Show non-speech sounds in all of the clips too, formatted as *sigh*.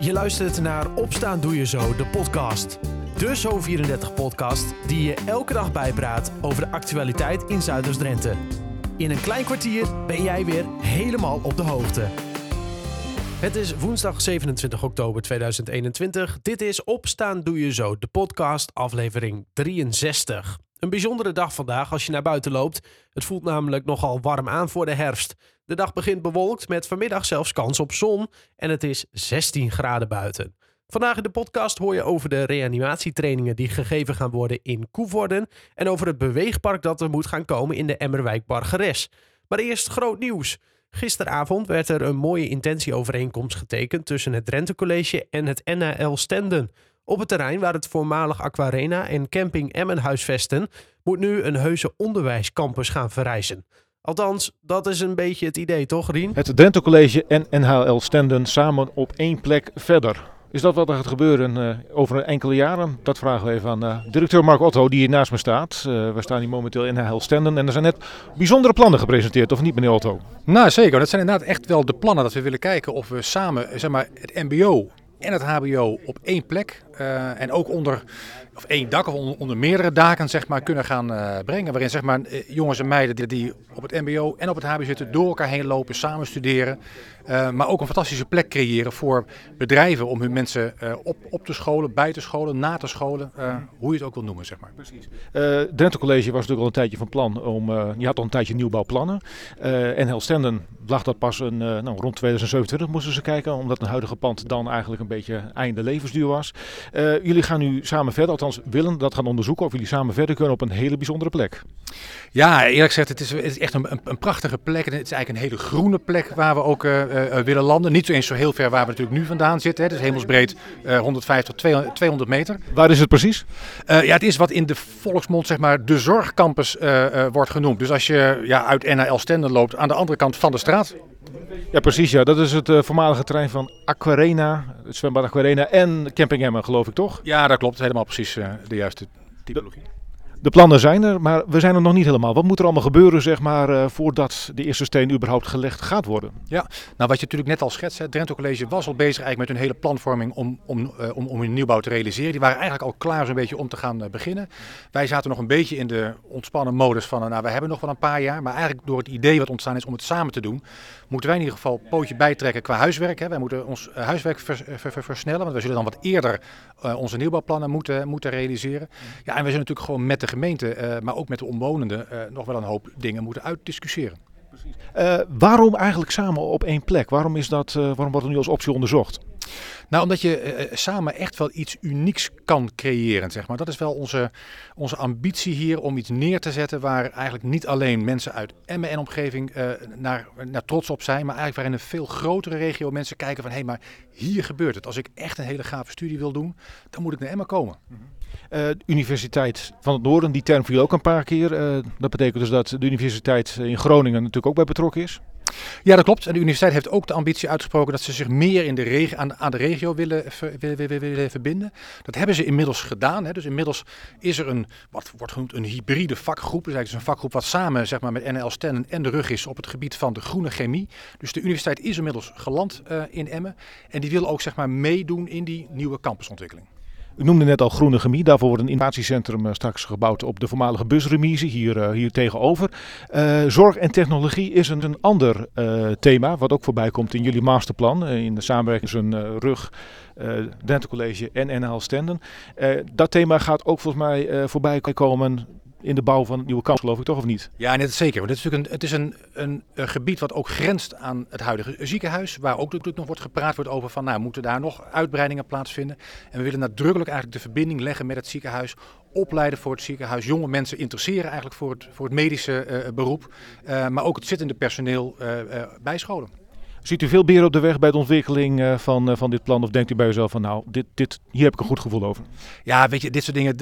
Je luistert naar Opstaan Doe Je Zo, de podcast. De Zo34-podcast die je elke dag bijpraat over de actualiteit in Zuiders-Drenthe. In een klein kwartier ben jij weer helemaal op de hoogte. Het is woensdag 27 oktober 2021. Dit is Opstaan Doe Je Zo, de podcast, aflevering 63. Een bijzondere dag vandaag als je naar buiten loopt. Het voelt namelijk nogal warm aan voor de herfst. De dag begint bewolkt met vanmiddag zelfs kans op zon en het is 16 graden buiten. Vandaag in de podcast hoor je over de reanimatietrainingen die gegeven gaan worden in Koevorden en over het beweegpark dat er moet gaan komen in de Emmerwijk Bargeres. Maar eerst groot nieuws. Gisteravond werd er een mooie intentieovereenkomst getekend tussen het Drenthe College en het NAL Stenden. Op het terrein waar het voormalig Aquarena en camping Emmen huisvesten, moet nu een heuse onderwijscampus gaan verrijzen. Althans, dat is een beetje het idee, toch, Rien? Het Drenthe College en NHL Stenden samen op één plek verder. Is dat wat er gaat gebeuren uh, over enkele jaren? Dat vragen we even aan uh, directeur Mark Otto, die hier naast me staat. Uh, we staan hier momenteel in NHL Stenden en er zijn net bijzondere plannen gepresenteerd, of niet, meneer Otto? Nou, zeker. Dat zijn inderdaad echt wel de plannen dat we willen kijken of we samen zeg maar, het MBO en het HBO op één plek uh, en ook onder of één dak of onder, onder, meerdere daken zeg maar, kunnen gaan uh, brengen. Waarin zeg maar, jongens en meiden die, die, op het MBO en op het HBO zitten door elkaar heen lopen, samen studeren. Maar ook een fantastische plek creëren voor bedrijven om hun mensen op, op te scholen, bij te scholen, na te scholen. hoe je het ook wil noemen, zeg maar. Precies. Drenthe College was natuurlijk al een tijdje van plan om. je had al een tijdje nieuwbouwplannen. en Helstenden lag dat pas een, nou, rond 2027 moesten ze kijken, omdat het huidige pand dan eigenlijk een beetje einde levensduur was. Uh, jullie gaan nu samen verder, althans willen dat gaan onderzoeken of jullie samen verder kunnen op een hele bijzondere plek. Ja, eerlijk gezegd, het is, het is echt een, een, een, prachtige plek. En het is eigenlijk een hele groene plek waar we ook uh, uh, willen landen. Niet zo eens zo heel ver waar we natuurlijk nu vandaan zitten. Hè. Het is hemelsbreed 150 tot 200 meter. Waar is het precies? ja, het is wat in de volksmond zeg maar de zorgcampus wordt genoemd. Dus als je ja, uit NAL Stenden loopt aan de andere kant van de straat. Ja, precies. Ja. Dat is het uh, voormalige terrein van Aquarena, het zwembad Aquarena en Camping Emmen, geloof ik toch? Ja, dat klopt. Helemaal precies uh, de juiste typologie. De, de plannen zijn er, maar we zijn er nog niet helemaal. Wat moet er allemaal gebeuren, zeg maar, uh, voordat de eerste steen überhaupt gelegd gaat worden? Ja, nou wat je natuurlijk net al schetst, het Drenthe College was al bezig eigenlijk met hun hele planvorming om, om, uh, om, om hun nieuwbouw te realiseren. Die waren eigenlijk al klaar zo'n beetje om te gaan uh, beginnen. Wij zaten nog een beetje in de ontspannen modus van, nou we hebben nog wel een paar jaar, maar eigenlijk door het idee wat ontstaan is om het samen te doen, moeten wij in ieder geval pootje bijtrekken qua huiswerk. Hè. Wij moeten ons huiswerk vers, ver, ver, versnellen, want wij zullen dan wat eerder onze nieuwbouwplannen moeten, moeten realiseren. Ja, en we zijn natuurlijk gewoon met de gemeente maar ook met de omwonenden uh, nog wel een hoop dingen moeten uitdiscussiëren. Uh, waarom eigenlijk samen op één plek? Waarom, is dat, uh, waarom wordt er nu als optie onderzocht? Nou, omdat je uh, samen echt wel iets unieks kan creëren, zeg maar. Dat is wel onze, onze ambitie hier om iets neer te zetten waar eigenlijk niet alleen mensen uit Emmen en omgeving naar, naar trots op zijn, maar eigenlijk waar in een veel grotere regio mensen kijken van hé, hey, maar hier gebeurt het. Als ik echt een hele gave studie wil doen, dan moet ik naar Emmen komen. Mm-hmm. Uh, Universiteit van het Noorden, die term viel ook een paar keer. Uh, dat betekent dus dat de universiteit in Groningen natuurlijk ook bij betrokken is. Ja, dat klopt. En de universiteit heeft ook de ambitie uitgesproken dat ze zich meer in de reg aan, de regio willen, willen, verbinden. Dat hebben ze inmiddels gedaan. Hè. Dus inmiddels is er een, wat wordt genoemd, een hybride vakgroep. Dus eigenlijk een vakgroep wat samen zeg maar, met NL Stenden en de rug is op het gebied van de groene chemie. Dus de universiteit is inmiddels geland uh, in Emmen. En die wil ook zeg maar, meedoen in die nieuwe campusontwikkeling. U noemde net al Groene Chemie. Daarvoor wordt een innovatiecentrum uh, straks gebouwd op de voormalige busremise hier, uh, hier tegenover. Uh, zorg en technologie is een, een ander thema, wat ook voorbij komt in jullie masterplan. in de samenwerking tussen RUG, Drenthe College en NL Stenden. dat thema gaat ook volgens mij voorbij komen in de bouw van het nieuwe kamp, geloof ik toch, of niet? Ja, net zeker. Want het is natuurlijk een, het is een, een, gebied wat ook grenst aan het huidige ziekenhuis. Waar ook natuurlijk nog wordt gepraat wordt over van, nou, moeten daar nog uitbreidingen plaatsvinden? En we willen nadrukkelijk eigenlijk de verbinding leggen met het ziekenhuis. Opleiden voor het ziekenhuis. Jonge mensen interesseren eigenlijk voor het, voor het medische uh, beroep. Uh, maar ook het zittende personeel uh, bijscholen. Ziet u veel beren op de weg bij de ontwikkeling uh, van, uh, van dit plan? Of denkt u bij uzelf van nou, dit, dit, hier heb ik een goed gevoel over? Ja, weet je, dit soort dingen,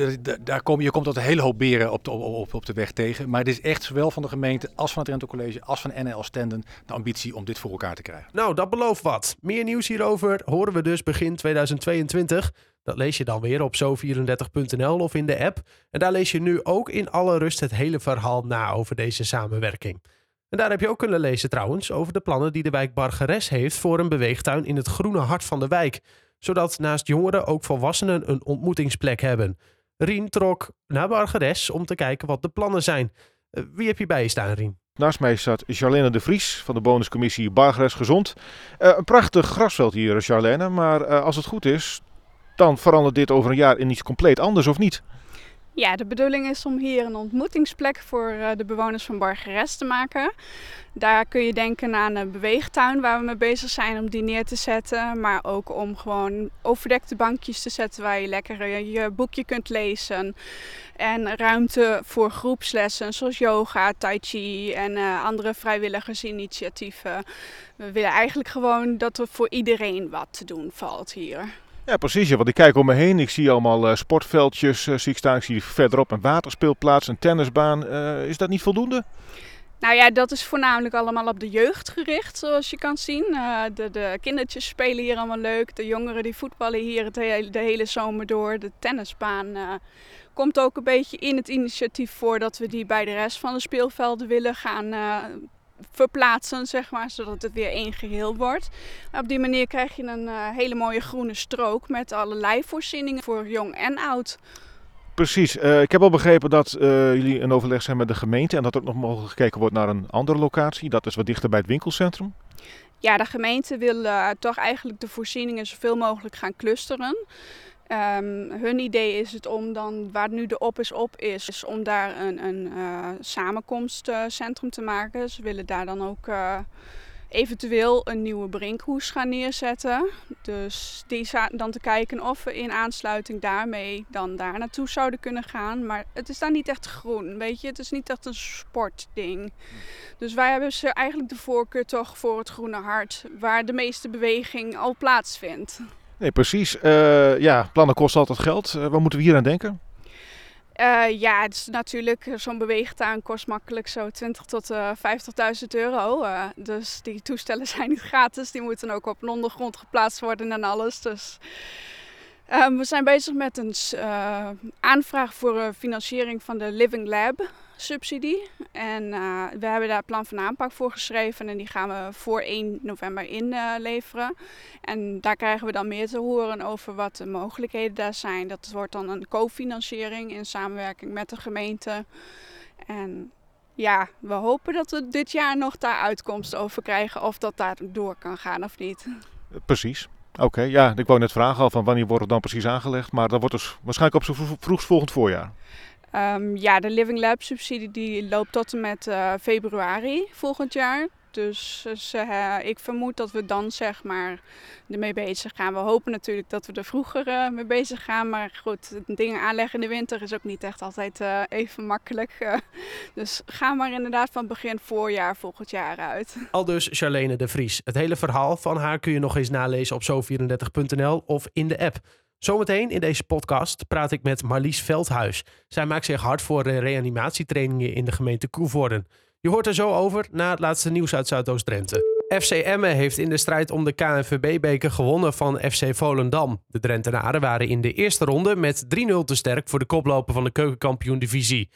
daar kom, je komt altijd een hele hoop beren op de, op, op de weg tegen. Maar het is echt zowel van de gemeente als van het Rente College als van NL Stenden de ambitie om dit voor elkaar te krijgen. Nou, dat belooft wat. Meer nieuws hierover horen we dus begin 2022. Dat lees je dan weer op zo34.nl of in de app. En daar lees je nu ook in alle rust het hele verhaal na over deze samenwerking. En daar heb je ook kunnen lezen trouwens over de plannen die de wijk Bargeres heeft voor een beweegtuin in het groene hart van de wijk. zodat naast jongeren ook volwassenen een ontmoetingsplek hebben. Rien trok naar Bargeres om te kijken wat de plannen zijn. Eh, wie heb je bij je staan, Rien? Naast mij staat Charlene de Vries van de bonuscommissie Bargeres Gezond. Uh, een prachtig grasveld hier, Charlene. Maar als het goed is, dan verandert dit over een jaar in iets compleet anders, of niet? Ja, de bedoeling is om hier een ontmoetingsplek voor uh, de bewoners van Bargeres te maken. Daar kun je denken aan een beweegtuin waar we mee bezig zijn om die neer te zetten. Maar ook om gewoon overdekte bankjes te zetten waar je lekker je boekje kunt lezen. En ruimte voor groepslessen zoals yoga, tai chi en uh, andere vrijwilligersinitiatieven. We willen eigenlijk gewoon dat er voor iedereen wat te doen valt hier. Ja, precies. Want ik kijk om me heen. Ik zie allemaal uh, sportveldjes uh, zie ik staan. Ik zie verderop een waterspeelplaats, een tennisbaan. Uh, is dat niet voldoende? Nou ja, dat is voornamelijk allemaal op de jeugd gericht, zoals je kan zien. de, de, kindertjes spelen hier allemaal leuk. De jongeren die voetballen hier het hele, de hele zomer door. De tennisbaan komt ook een beetje in het initiatief voor dat we die bij de rest van de speelvelden willen gaan verplaatsen, zeg maar, zodat het weer één geheel wordt. Op die manier krijg je een uh, hele mooie groene strook met allerlei voorzieningen voor jong en oud. Precies. Uh, ik heb al begrepen dat uh, jullie een overleg zijn met de gemeente en dat ook nog mogelijk gekeken wordt naar een andere locatie. Dat is wat dichter bij het winkelcentrum. Ja, de gemeente wil toch eigenlijk de voorzieningen zoveel mogelijk gaan clusteren. Um, hun idee is het om dan, waar nu de op is op is, is om daar een, een uh, samenkomstcentrum te maken. Ze willen daar dan ook uh, eventueel een nieuwe brinkhoes gaan neerzetten. Dus die dan te kijken of we in aansluiting daarmee dan daar naartoe zouden kunnen gaan. Maar het is daar niet echt groen, weet je. Het is niet echt een sportding. Dus wij hebben ze eigenlijk de voorkeur toch voor het groene hart, waar de meeste beweging al plaatsvindt. Nee, precies. Uh, ja, plannen kosten altijd geld. Uh, waar moeten we hier aan denken? Uh, ja, het is natuurlijk, zo'n beweegtuin kost makkelijk zo 20 tot 50.000 euro. dus die toestellen *laughs* zijn niet gratis. Die moeten ook op een ondergrond geplaatst worden en alles. Dus we zijn bezig met een aanvraag voor financiering van de Living Lab subsidie. En uh, we hebben daar plan van aanpak voor geschreven en die gaan we voor 1 november inleveren. En daar krijgen we dan meer te horen over wat de mogelijkheden daar zijn. Dat wordt dan een cofinanciering in samenwerking met de gemeente. En ja, we hopen dat we dit jaar nog daar uitkomst over krijgen of dat daar door kan gaan of niet. Precies. Oké, ja, ik wou net vragen al van wanneer wordt het dan precies aangelegd, maar dat wordt dus waarschijnlijk op zo vroegst volgend voorjaar. Um, ja, de Living Lab subsidie die loopt tot en met uh, februari volgend jaar. Dus, dus uh, ik vermoed dat we dan zeg maar ermee bezig gaan. We hopen natuurlijk dat we er vroeger uh, mee bezig gaan. Maar goed, dingen aanleggen in de winter is ook niet echt altijd even makkelijk. dus ga maar inderdaad van begin voorjaar volgend jaar uit. Al dus Charlene de Vries. Het hele verhaal van haar kun je nog eens nalezen op zo34.nl of in de app. Zometeen in deze podcast praat ik met Marlies Veldhuis. Zij maakt zich hard voor reanimatietrainingen in de gemeente Koevoorden. Je hoort er zo over na het laatste nieuws uit Zuidoost-Drenthe. FC Emmen heeft in de strijd om de KNVB-beker gewonnen van FC Volendam. De Drentenaren waren in de eerste ronde met 3-0 te sterk voor de koploper van de keukenkampioen-divisie.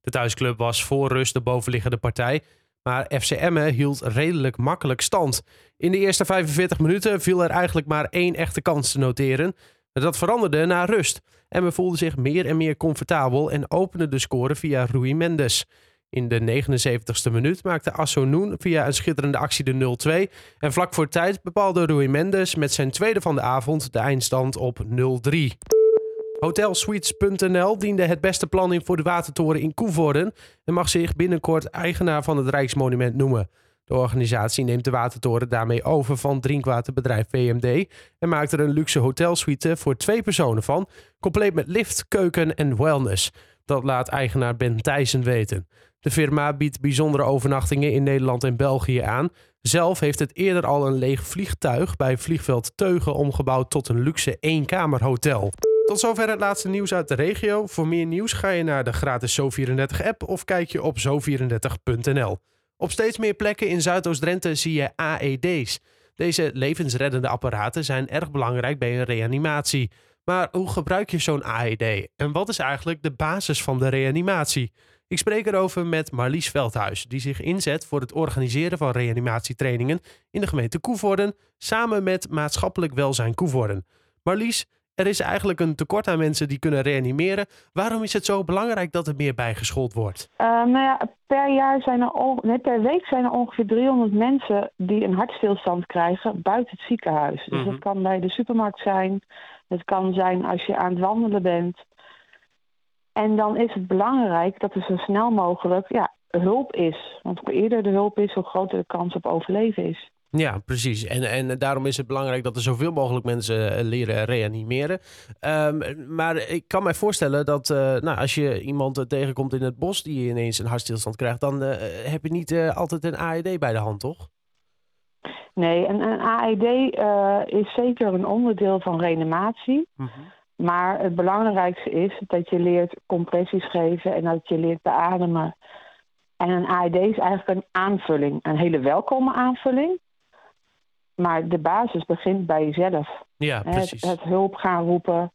De thuisclub was voor rust de bovenliggende partij, maar FC Emmen hield redelijk makkelijk stand. In de eerste 45 minuten viel er eigenlijk maar één echte kans te noteren. Dat veranderde na rust. En we voelden zich meer en meer comfortabel en openden de score via Rui Mendes. In de 79ste minuut maakte Assonoen via een schitterende actie de 0-2. En vlak voor tijd bepaalde Rui Mendes met zijn tweede van de avond de eindstand op 0-3. Hotelsuites.nl diende het beste plan in voor de watertoren in Koevoorden en mag zich binnenkort eigenaar van het Rijksmonument noemen. De organisatie neemt de watertoren daarmee over van drinkwaterbedrijf VMD en maakt er een luxe hotelsuite voor twee personen van, compleet met lift, keuken en wellness. Dat laat eigenaar Ben Thijssen weten. De firma biedt bijzondere overnachtingen in Nederland en België aan. Zelf heeft het eerder al een leeg vliegtuig bij vliegveld Teugen omgebouwd tot een luxe eenkamerhotel. Tot zover het laatste nieuws uit de regio. Voor meer nieuws ga je naar de gratis Zo34-app of kijk je op zo34.nl. Op steeds meer plekken in Zuidoost-Drenthe zie je AED's. Deze levensreddende apparaten zijn erg belangrijk bij een reanimatie. Maar hoe gebruik je zo'n AED en wat is eigenlijk de basis van de reanimatie? Ik spreek erover met Marlies Veldhuis, die zich inzet voor het organiseren van reanimatietrainingen in de gemeente Koevoorden, samen met Maatschappelijk Welzijn Koevoorden. Marlies, er is eigenlijk een tekort aan mensen die kunnen reanimeren. Waarom is het zo belangrijk dat er meer bijgeschoold wordt? Uh, nou ja, per, jaar zijn er nee, per week zijn er ongeveer 300 mensen die een hartstilstand krijgen buiten het ziekenhuis. Dus dat kan bij de supermarkt zijn. Het kan zijn als je aan het wandelen bent. En dan is het belangrijk dat er zo snel mogelijk ja, hulp is. Want hoe eerder de hulp is, hoe groter de kans op overleven is. Ja, precies. En, en daarom is het belangrijk dat er zoveel mogelijk mensen eh, leren reanimeren. Um, maar ik kan mij voorstellen dat uh, nou, als je iemand tegenkomt in het bos die ineens een hartstilstand krijgt, dan uh, heb je niet altijd een AED bij de hand, toch? Nee, een, een AED is zeker een onderdeel van reanimatie. Mm -hmm. Maar het belangrijkste is dat je leert compressies geven en dat je leert beademen. En een AED is eigenlijk een aanvulling, een hele welkome aanvulling. Maar de basis begint bij jezelf. Ja, precies. Het, het hulp gaan roepen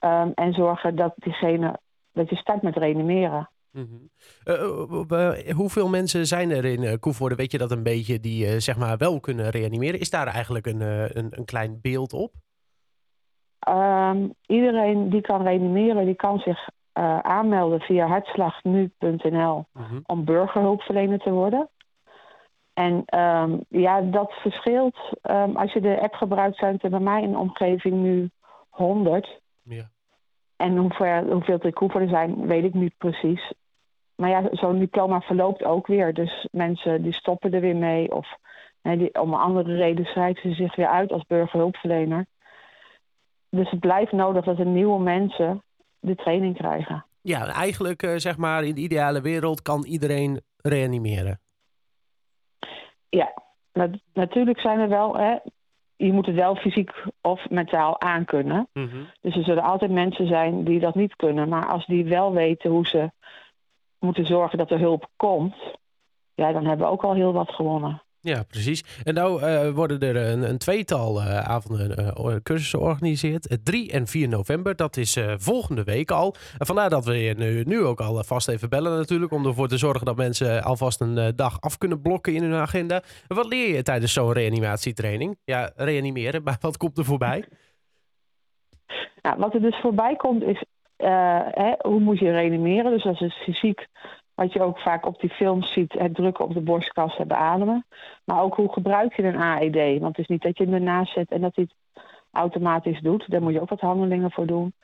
um, en zorgen dat diegene dat je start met reanimeren. Mm -hmm. uh, uh, hoeveel mensen zijn er in uh, Koevoorde, weet je dat een beetje, die zeg maar wel kunnen reanimeren? Is daar eigenlijk een, een, een klein beeld op? Um, iedereen die kan reanimeren, die kan zich aanmelden via hartslagnu.nl mm -hmm. om burgerhulpverlener te worden. En um, ja, dat verschilt. Um, als je de app gebruikt, zijn het er bij mij in de omgeving nu 100. Ja. En hoeveel, hoeveel er zijn, weet ik niet precies. Maar ja, zo'n diploma verloopt ook weer. Dus mensen die stoppen er weer mee. Of nee, die, om een andere reden schrijven ze zich weer uit als burgerhulpverlener. Dus het blijft nodig dat er nieuwe mensen de training krijgen. Ja, eigenlijk uh, zeg maar in de ideale wereld kan iedereen reanimeren. Ja, natuurlijk zijn er wel. Hè, je moet het wel fysiek of mentaal aankunnen. Mm -hmm. Dus er zullen altijd mensen zijn die dat niet kunnen. Maar als die wel weten hoe ze moeten zorgen dat er hulp komt, ja, dan hebben we ook al heel wat gewonnen. Ja, precies. En nou uh, worden er een, een tweetal uh, avonden uh, cursussen georganiseerd. 3 en 4 november, dat is volgende week al. En vandaar dat we je nu, ook al vast even bellen natuurlijk. Om ervoor te zorgen dat mensen alvast een dag af kunnen blokken in hun agenda. Wat leer je tijdens zo'n reanimatietraining? Ja, reanimeren, *laughs* maar wat komt er voorbij? Wat er dus voorbij komt is, hè, hoe moet je reanimeren? Dus dat is fysiek wat je ook vaak op die films ziet, het drukken op de borstkas en beademen. Maar ook hoe gebruik je een AED? Want het is niet dat je hem ernaast zet en dat hij het automatisch doet. Daar moet je ook wat handelingen voor doen.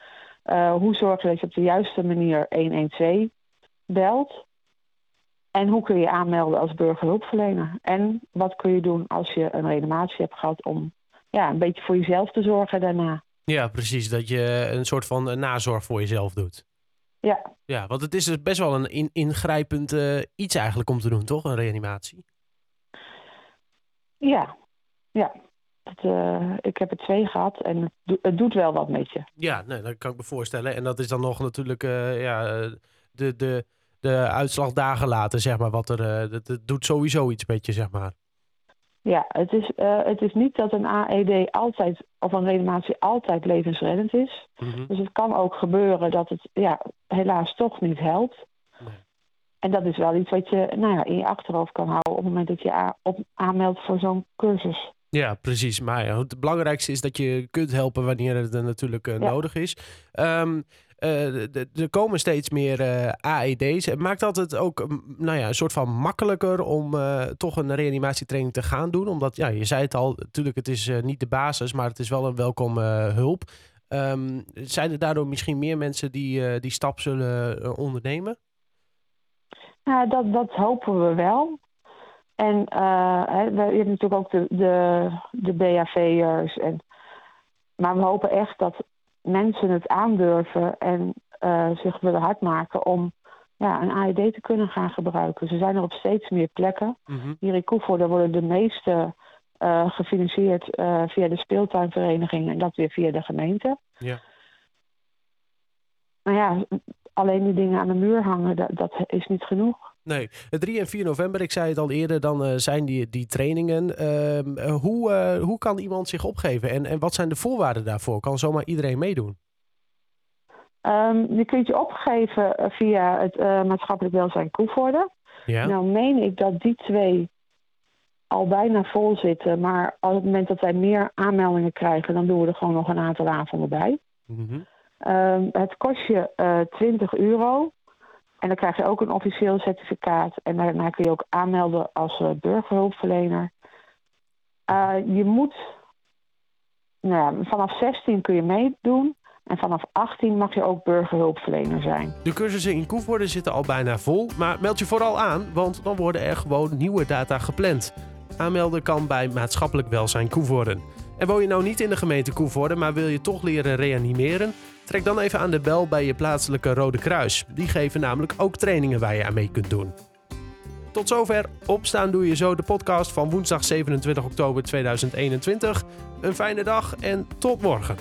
Uh, hoe zorg je dat je op de juiste manier 112 belt? En hoe kun je aanmelden als burgerhulpverlener? En wat kun je doen als je een reanimatie hebt gehad om ja, een beetje voor jezelf te zorgen daarna? Ja, precies. Dat je een soort van nazorg voor jezelf doet. Ja. Ja, want het is dus best wel een in, ingrijpend uh, iets eigenlijk om te doen, toch? Een reanimatie. Ja, ja. Het, uh, ik heb er twee gehad en het, do het, doet wel wat met je. Ja, nee, dat kan ik me voorstellen. En dat is dan nog natuurlijk uh, ja, de, de, de uitslag dagen later, zeg maar. Wat er, dat, dat doet sowieso iets met je, zeg maar. Ja, het is, uh, het is niet dat een AED altijd of een reanimatie altijd levensreddend is. Mm -hmm. Dus het kan ook gebeuren dat het ja, helaas toch niet helpt. Nee. En dat is wel iets wat je nou ja, in je achterhoofd kan houden op het moment dat je op aanmeldt voor zo'n cursus. Ja, precies. Maar ja, het belangrijkste is dat je kunt helpen wanneer het natuurlijk uh, ja. nodig is. Um, uh, er komen steeds meer uh, AED's. Maakt dat het ook nou ja, een soort van makkelijker om uh, toch een reanimatietraining te gaan doen? Omdat, ja, je zei het al, natuurlijk het is niet de basis, maar het is wel een welkome hulp. Um, zijn er daardoor misschien meer mensen die die stap zullen ondernemen? Nou, dat, dat hopen we wel. En je hebt natuurlijk ook de, de, de BHV'ers. En, maar we hopen echt dat mensen het aandurven en uh, zich willen hard maken om ja, een AED te kunnen gaan gebruiken. Ze zijn er op steeds meer plekken. Mm -hmm. Hier in Koevoorde worden de meeste uh, gefinancierd uh, via de speeltuinvereniging en dat weer via de gemeente. Ja. Maar ja, alleen die dingen aan de muur hangen, dat, dat is niet genoeg. Nee, 3 en 4 november, ik zei het al eerder, dan uh, zijn die, die trainingen. Uh, hoe, uh, hoe kan iemand zich opgeven en, en wat zijn de voorwaarden daarvoor? Kan zomaar iedereen meedoen? Um, je kunt je opgeven via het maatschappelijk welzijn Koevoorde. Ja. Nou meen ik dat die twee al bijna vol zitten. Maar op het moment dat wij meer aanmeldingen krijgen, dan doen we er gewoon nog een aantal avonden bij. Mhm. Ehm, het kost je eh 20 euro. En dan krijg je ook een officieel certificaat. En daarna kun je ook aanmelden als eh, burgerhulpverlener. Eh, je moet, nou ja, vanaf 16 kun je meedoen. En vanaf 18 mag je ook burgerhulpverlener zijn. De cursussen in Koevoorde zitten al bijna vol, maar meld je vooral aan, want dan worden er gewoon nieuwe data gepland. Aanmelden kan bij Maatschappelijk Welzijn Koevoorden. En woon je nou niet in de gemeente Koevoorde, maar wil je toch leren reanimeren? Trek dan even aan de bel bij je plaatselijke Rode Kruis. Die geven namelijk ook trainingen waar je aan mee kunt doen. Tot zover Opstaan Doe Je Zo, de podcast van woensdag 27 oktober 2021. Een fijne dag en tot morgen.